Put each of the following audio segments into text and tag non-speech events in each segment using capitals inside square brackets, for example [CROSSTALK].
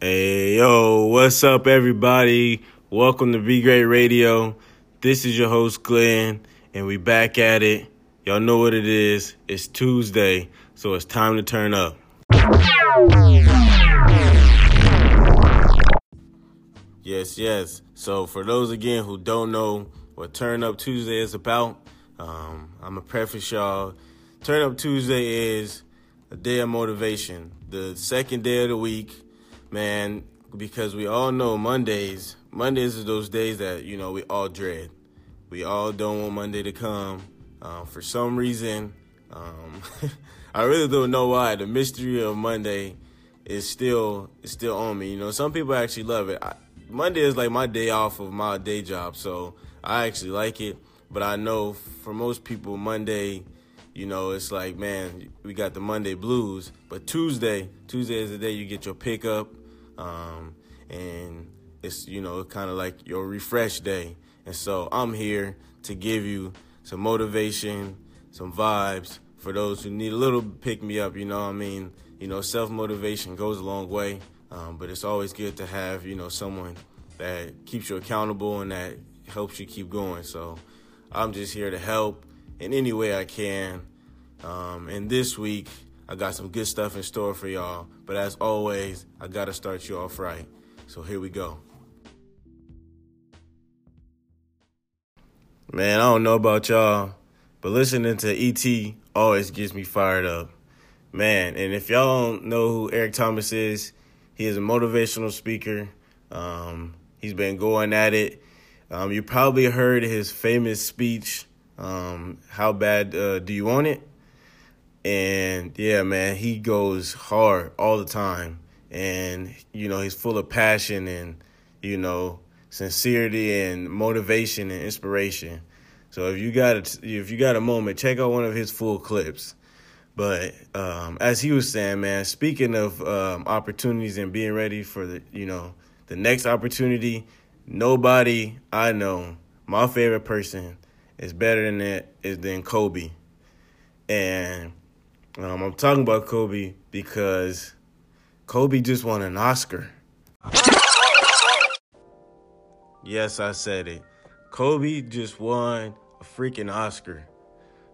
Hey, yo, what's up, everybody? Welcome to Be Great Radio. This is your host, Glenn, and we back at it. Y'all know what it is. It's Tuesday, so it's time to turn up. Yes, yes. So, for those again who don't know what Turn Up Tuesday is about, um, I'm going to preface y'all. Turn Up Tuesday is a day of motivation, the second day of the week, man, because we all know Mondays, Mondays are those days that, you know, we all dread. We all don't want Monday to come. Uh, for some reason, um, [LAUGHS] I really don't know why. The mystery of Monday is still is still on me. You know, some people actually love it. I, Monday is like my day off of my day job, so I actually like it. But I know for most people, Monday, you know, it's like, man, we got the Monday blues. But Tuesday, Tuesday is the day you get your pickup, um, and it's you know kind of like your refresh day. And so I'm here to give you some motivation, some vibes for those who need a little pick me up. You know, what I mean, you know, self motivation goes a long way. Um, but it's always good to have, you know, someone that keeps you accountable and that helps you keep going. So I'm just here to help in any way I can. Um, and this week, I got some good stuff in store for y'all. But as always, I got to start you off right. So here we go. Man, I don't know about y'all, but listening to ET always gets me fired up. Man, and if y'all don't know who Eric Thomas is, he is a motivational speaker. Um, he's been going at it. Um, you probably heard his famous speech, um, How Bad uh, Do You Want It? And yeah, man, he goes hard all the time. And, you know, he's full of passion and, you know, sincerity and motivation and inspiration. So if you got a, if you got a moment, check out one of his full clips. But um, as he was saying, man, speaking of um, opportunities and being ready for the, you know, the next opportunity, nobody I know, my favorite person, is better than that is than Kobe. And um, I'm talking about Kobe because Kobe just won an Oscar. Yes, I said it. Kobe just won a freaking Oscar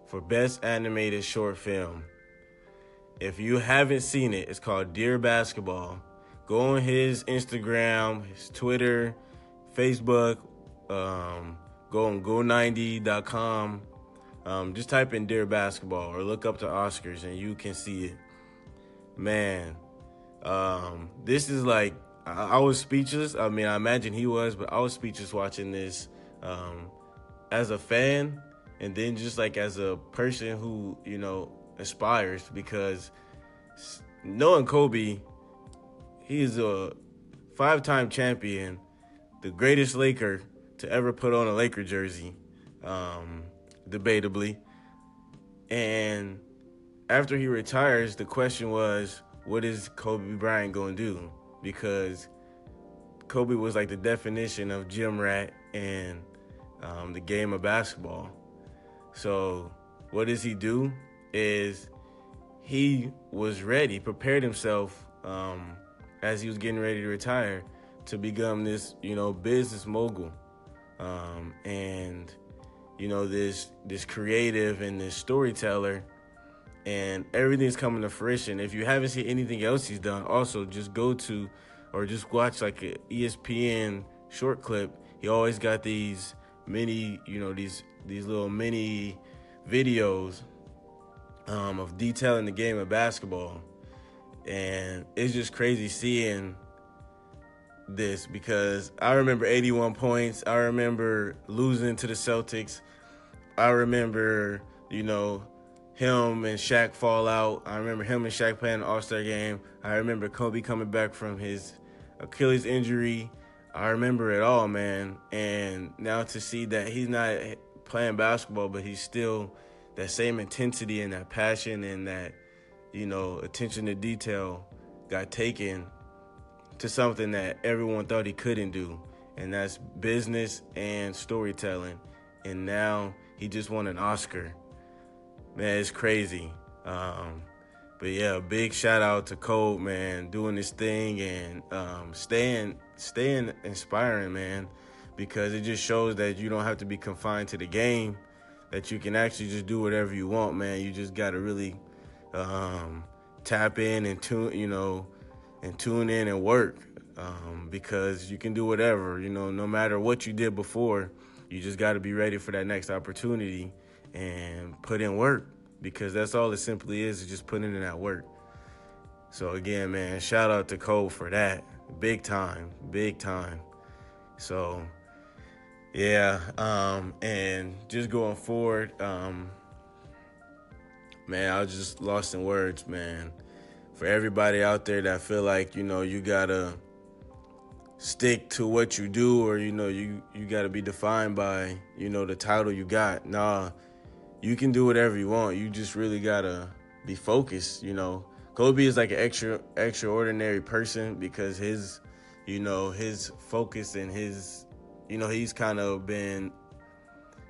for Best Animated Short Film. If you haven't seen it, it's called Dear Basketball. Go on his Instagram, his Twitter, Facebook, um, go on go90.com. Um, just type in Dear Basketball or look up the Oscars and you can see it. Man, um, this is like, I, I, was speechless. I mean, I imagine he was, but I was speechless watching this um, as a fan and then just like as a person who, you know, aspires because knowing Kobe, he is a five time champion, the greatest Laker to ever put on a Laker jersey, um, debatably. And after he retires, the question was, what is Kobe Bryant going to do? Because Kobe was like the definition of gym rat and um, the game of basketball. So, what does he do? Is he was ready, prepared himself um, as he was getting ready to retire to become this, you know, business mogul, um, and you know this this creative and this storyteller, and everything's coming to fruition. If you haven't seen anything else he's done, also just go to or just watch like a ESPN short clip. He always got these mini, you know, these these little mini videos um, of detailing the game of basketball, and it's just crazy seeing this because I remember 81 points. I remember losing to the Celtics. I remember, you know, him and Shaq fall out. I remember him and Shaq playing the All Star game. I remember Kobe coming back from his Achilles injury. I remember it all, man. And now to see that he's not playing basketball, but he's still that same intensity and that passion and that, you know, attention to detail got taken to something that everyone thought he couldn't do. And that's business and storytelling. And now he just won an Oscar. Man, it's crazy. Um, but yeah, big shout out to Kobe, man, doing this thing and um, staying staying inspiring, man, because it just shows that you don't have to be confined to the game, that you can actually just do whatever you want, man. You just got to really um, tap in and tune, you know, and tune in and work um, because you can do whatever, you know, no matter what you did before. You just got to be ready for that next opportunity and put in work because that's all it simply is, is just putting in that work. So again, man, shout out to Cole for that. Big time, big time. So yeah, um, and just going forward, um, man, I was just lost in words, man. For everybody out there that feel like, you know, you gotta stick to what you do or, you know, you, you gotta be defined by, you know, the title you got. Nah, you can do whatever you want. You just really gotta be focused. You know, Kobe is like an extra extraordinary person because his, you know, his focus and his, you know, he's kind of been,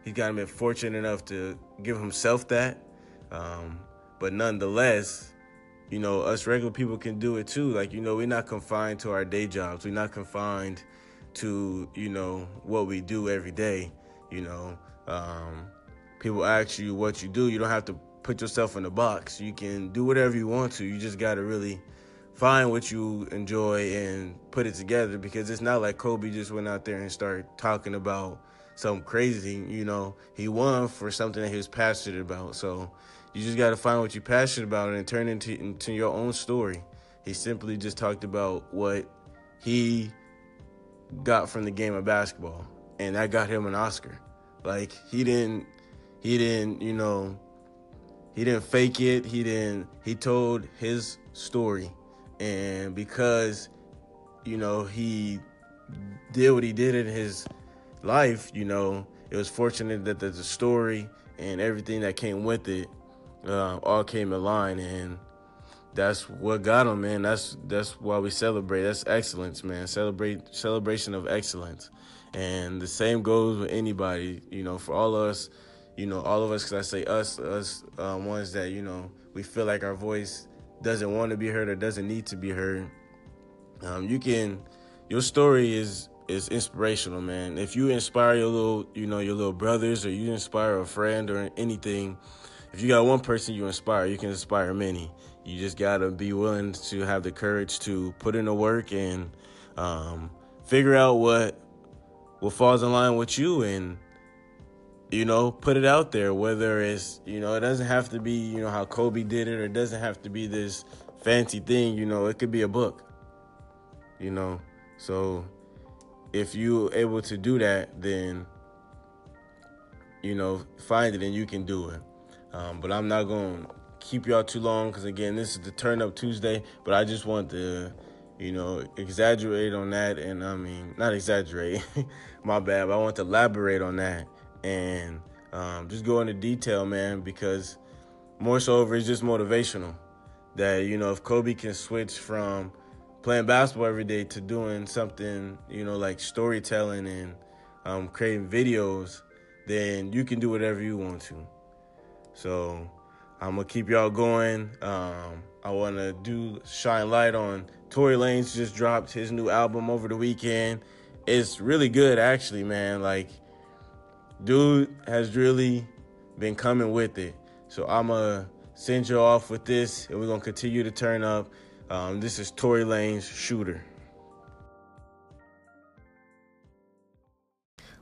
he's kind of been fortunate enough to give himself that. Um, but nonetheless, you know, us regular people can do it too. Like, you know, we're not confined to our day jobs. We're not confined to, you know, what we do every day. You know, um, people ask you what you do, you don't have to put yourself in a box. You can do whatever you want to. You just got to really find what you enjoy and put it together because it's not like Kobe just went out there and started talking about something crazy. You know, he won for something that he was passionate about. So you just got to find what you're passionate about and turn it into, into your own story. He simply just talked about what he got from the game of basketball, and that got him an Oscar. Like, he didn't he didn't, you know, he didn't fake it. He didn't, he told his story. And because, you know, he did what he did in his life, you know, it was fortunate that the story and everything that came with it uh, all came in line. And that's what got him, man. That's that's why we celebrate. That's excellence, man. Celebrate celebration of excellence. And the same goes with anybody, you know, for all of us you know, all of us, because I say us, us um, ones that, you know, we feel like our voice doesn't want to be heard or doesn't need to be heard. Um, you can, your story is is inspirational, man. If you inspire your little, you know, your little brothers, or you inspire a friend or anything, if you got one person you inspire, you can inspire many. You just gotta be willing to have the courage to put in the work and um, figure out what what falls in line with you and you know, put it out there. Whether it's, you know, it doesn't have to be, you know, how Kobe did it, or it doesn't have to be this fancy thing. You know, it could be a book. You know, so if you're able to do that, then you know, find it and you can do it. Um, but I'm not going to keep y'all too long because again, this is the Turn Up Tuesday. But I just want to, you know, exaggerate on that, and I mean, not exaggerate. [LAUGHS] my bad. But I want to elaborate on that and um, just go into detail, man, because more so over it's just motivational. That you know, if Kobe can switch from playing basketball every day to doing something, you know, like storytelling and um, creating videos, then you can do whatever you want to. So I'm gonna keep y'all going. Um, I want to do shine light on Tory Lanez just dropped his new album over the weekend. It's really good, actually, man. Like dude has really been coming with it. So I'm going to send you off with this, and we're to continue to turn up. Um, this is Tory Lanez Shooter.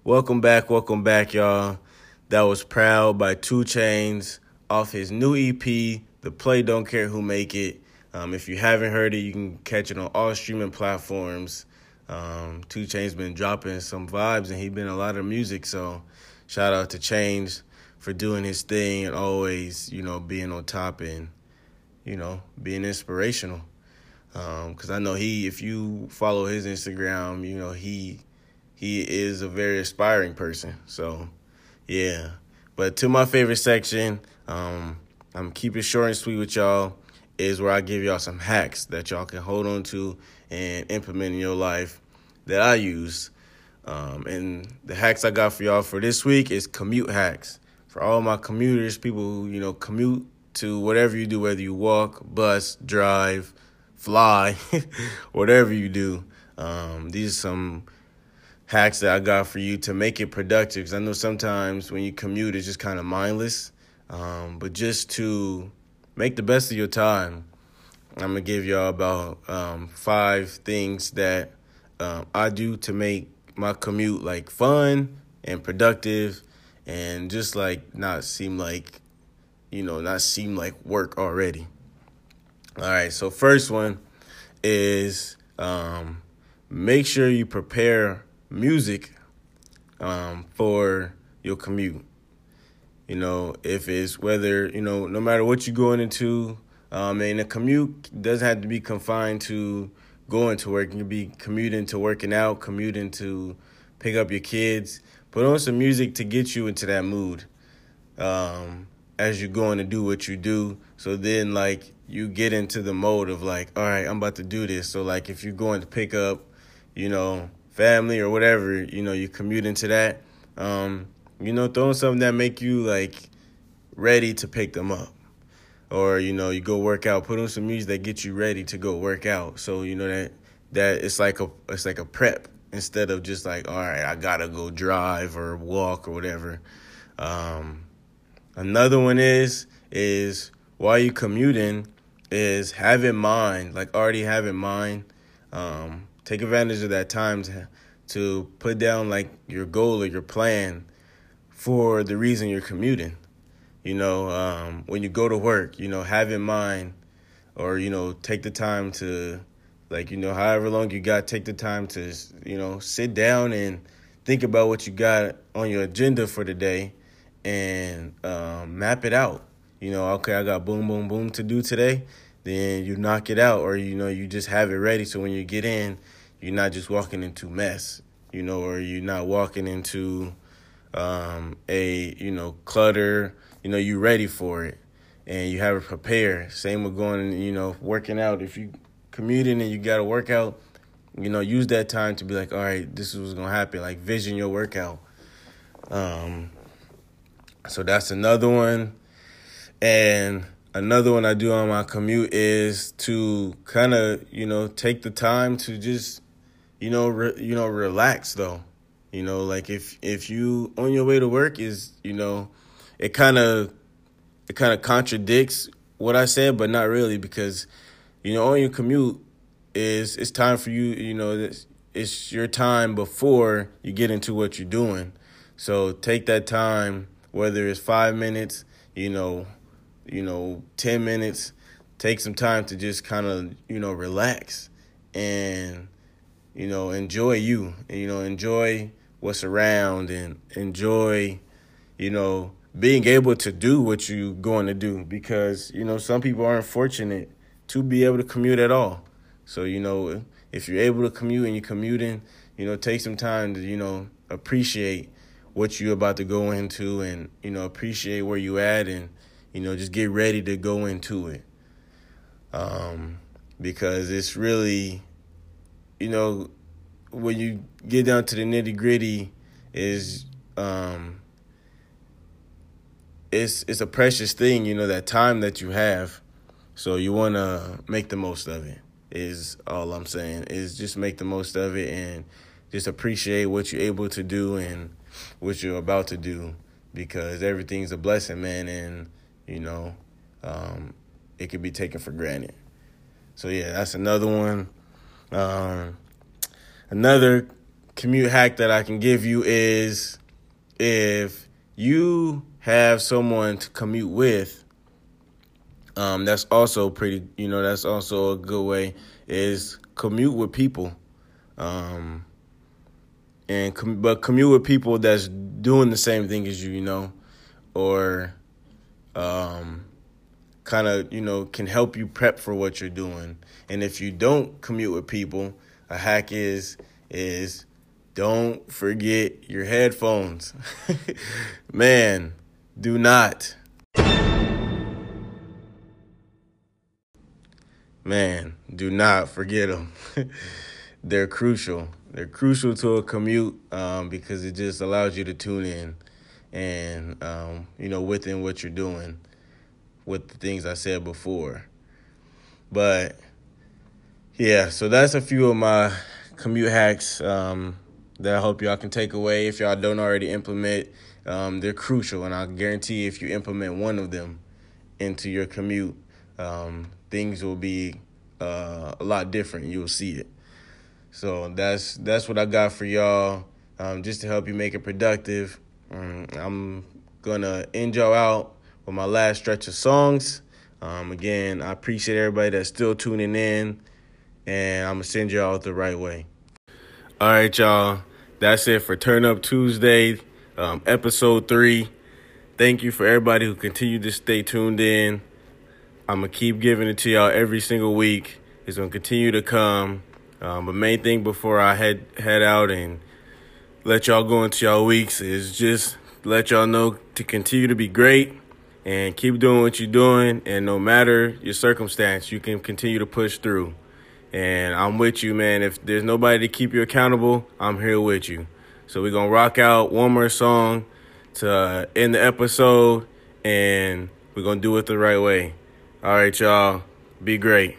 Welcome back, welcome back, y'all. That was Proud by 2 Chainz off his new EP, The Play Don't Care Who Make It. Um, if you haven't heard it, you can catch it on all streaming platforms. Um, 2 Chainz been dropping some vibes, and he been a lot of music, so shout out to Chainz for doing his thing and always, you know, being on top and, you know, being inspirational. Because um, I know he, if you follow his Instagram, you know he he is a very aspiring person. So, yeah. But to my favorite section, um, I'm keeping short and sweet with y'all. Is where I give y'all some hacks that y'all can hold on to and implement in your life that I use um, and the hacks I got for y'all for this week is commute hacks. For all my commuters, people who, you know, commute to whatever you do, whether you walk, bus, drive, fly, [LAUGHS] whatever you do. Um, these are some hacks that I got for you to make it productive. Because I know sometimes when you commute, it's just kind of mindless. Um, but just to make the best of your time, I'm gonna give y'all about um, five things that um, I do to make my commute like fun and productive, and just like not seem like, you know, not seem like work already. All right, so first one is um, make sure you prepare music um, for your commute. You know, if it's whether, you know, no matter what you're going into, um, and a commute doesn't have to be confined to going to work. You can be commuting to working out, commuting to pick up your kids. Put on some music to get you into that mood um, as you're going to do what you do. So then, like, you get into the mode of, like, all right, I'm about to do this. So, like, if you're going to pick up, you know, family or whatever, you know, you commute into that. Um, you know, throwing something that make you like ready to pick them up. Or, you know, you go work out, put on some music that gets you ready to go work out. So, you know, that that it's like a it's like a prep instead of just like, all right, I gotta go drive or walk or whatever. Um, another one is is while you commuting is have in mind, like already have in mind, um, take advantage of that time to, to put down like your goal or your plan for the reason you're commuting. You know, um, when you go to work, you know, have in mind or, you know, take the time to, like, you know, however long you got, take the time to, you know, sit down and think about what you got on your agenda for the day and um, map it out. You know, okay, I got boom, boom, boom to do today. Then you knock it out, or you know, you just have it ready. So when you get in, you're not just walking into mess, you know, or you're not walking into um, a, you know, clutter, you know, you're ready for it and you have it prepared. Same with going, you know, working out. If you commuting and you got to work out, you know, use that time to be like, all right, this is what's going to happen. Like vision your workout. Um, so that's another one. And another one I do on my commute is to kind of, you know, take the time to just you know, re, you know, relax though. You know, like if if you on your way to work is, you know, it kind of it kind of contradicts what I said, but not really because you know, on your commute is it's time for you, you know, it's, it's your time before you get into what you're doing. So take that time whether it's 5 minutes, you know, you know, 10 minutes, take some time to just kind of, you know, relax and you know, enjoy you, and, you know, enjoy what's around and enjoy, you know, being able to do what you're going to do because, you know, some people aren't fortunate to be able to commute at all. So, you know, if you're able to commute and you're commuting, you know, take some time to, you know, appreciate what you're about to go into and, you know, appreciate where you at and, you know, just get ready to go into it. Um, because it's really you know, when you get down to the nitty gritty, is um, it's it's a precious thing, you know, that time that you have. So you want to make the most of it. Is all I'm saying. Is just make the most of it and just appreciate what you're able to do and what you're about to do because everything's a blessing, man, and you know, um, it could be taken for granted. So yeah, that's another one. Um, another commute hack that I can give you is if you have someone to commute with, um, that's also pretty, you know, that's also a good way is commute with people. Um, and com- but commute with people that's doing the same thing as you, you know, or um, kind of, you know, can help you prep for what you're doing. And if you don't commute with people, a hack is is don't forget your headphones. [LAUGHS] Man, do not. Man, do not forget them. [LAUGHS] They're crucial. They're crucial to a commute um, because it just allows you to tune in and um, you know within what you're doing with the things I said before. But yeah, so that's a few of my commute hacks um, that I hope y'all can take away. If y'all don't already implement, um, they're crucial, and I guarantee if you implement one of them into your commute, um, things will be uh, a lot different. You'll see it. So that's that's what I got for y'all, um, just to help you make it productive. Um, I'm gonna end y'all out with my last stretch of songs. Um, again, I appreciate everybody that's still tuning in, and I'm gonna send y'all the right way. All right, y'all. That's it for Turn Up Tuesday, um, episode three. Thank you for everybody who continued to stay tuned in. I'm gonna keep giving it to y'all every single week. It's gonna continue to come. Um, but main thing before I head head out and let y'all go into y'all weeks is just let y'all know to continue to be great and keep doing what you're doing. And no matter your circumstance, you can continue to push through. And I'm with you, man. If there's nobody to keep you accountable, I'm here with you. So we're gonna rock out one more song to end the episode, and we're gonna do it the right way. All right, y'all. Be great.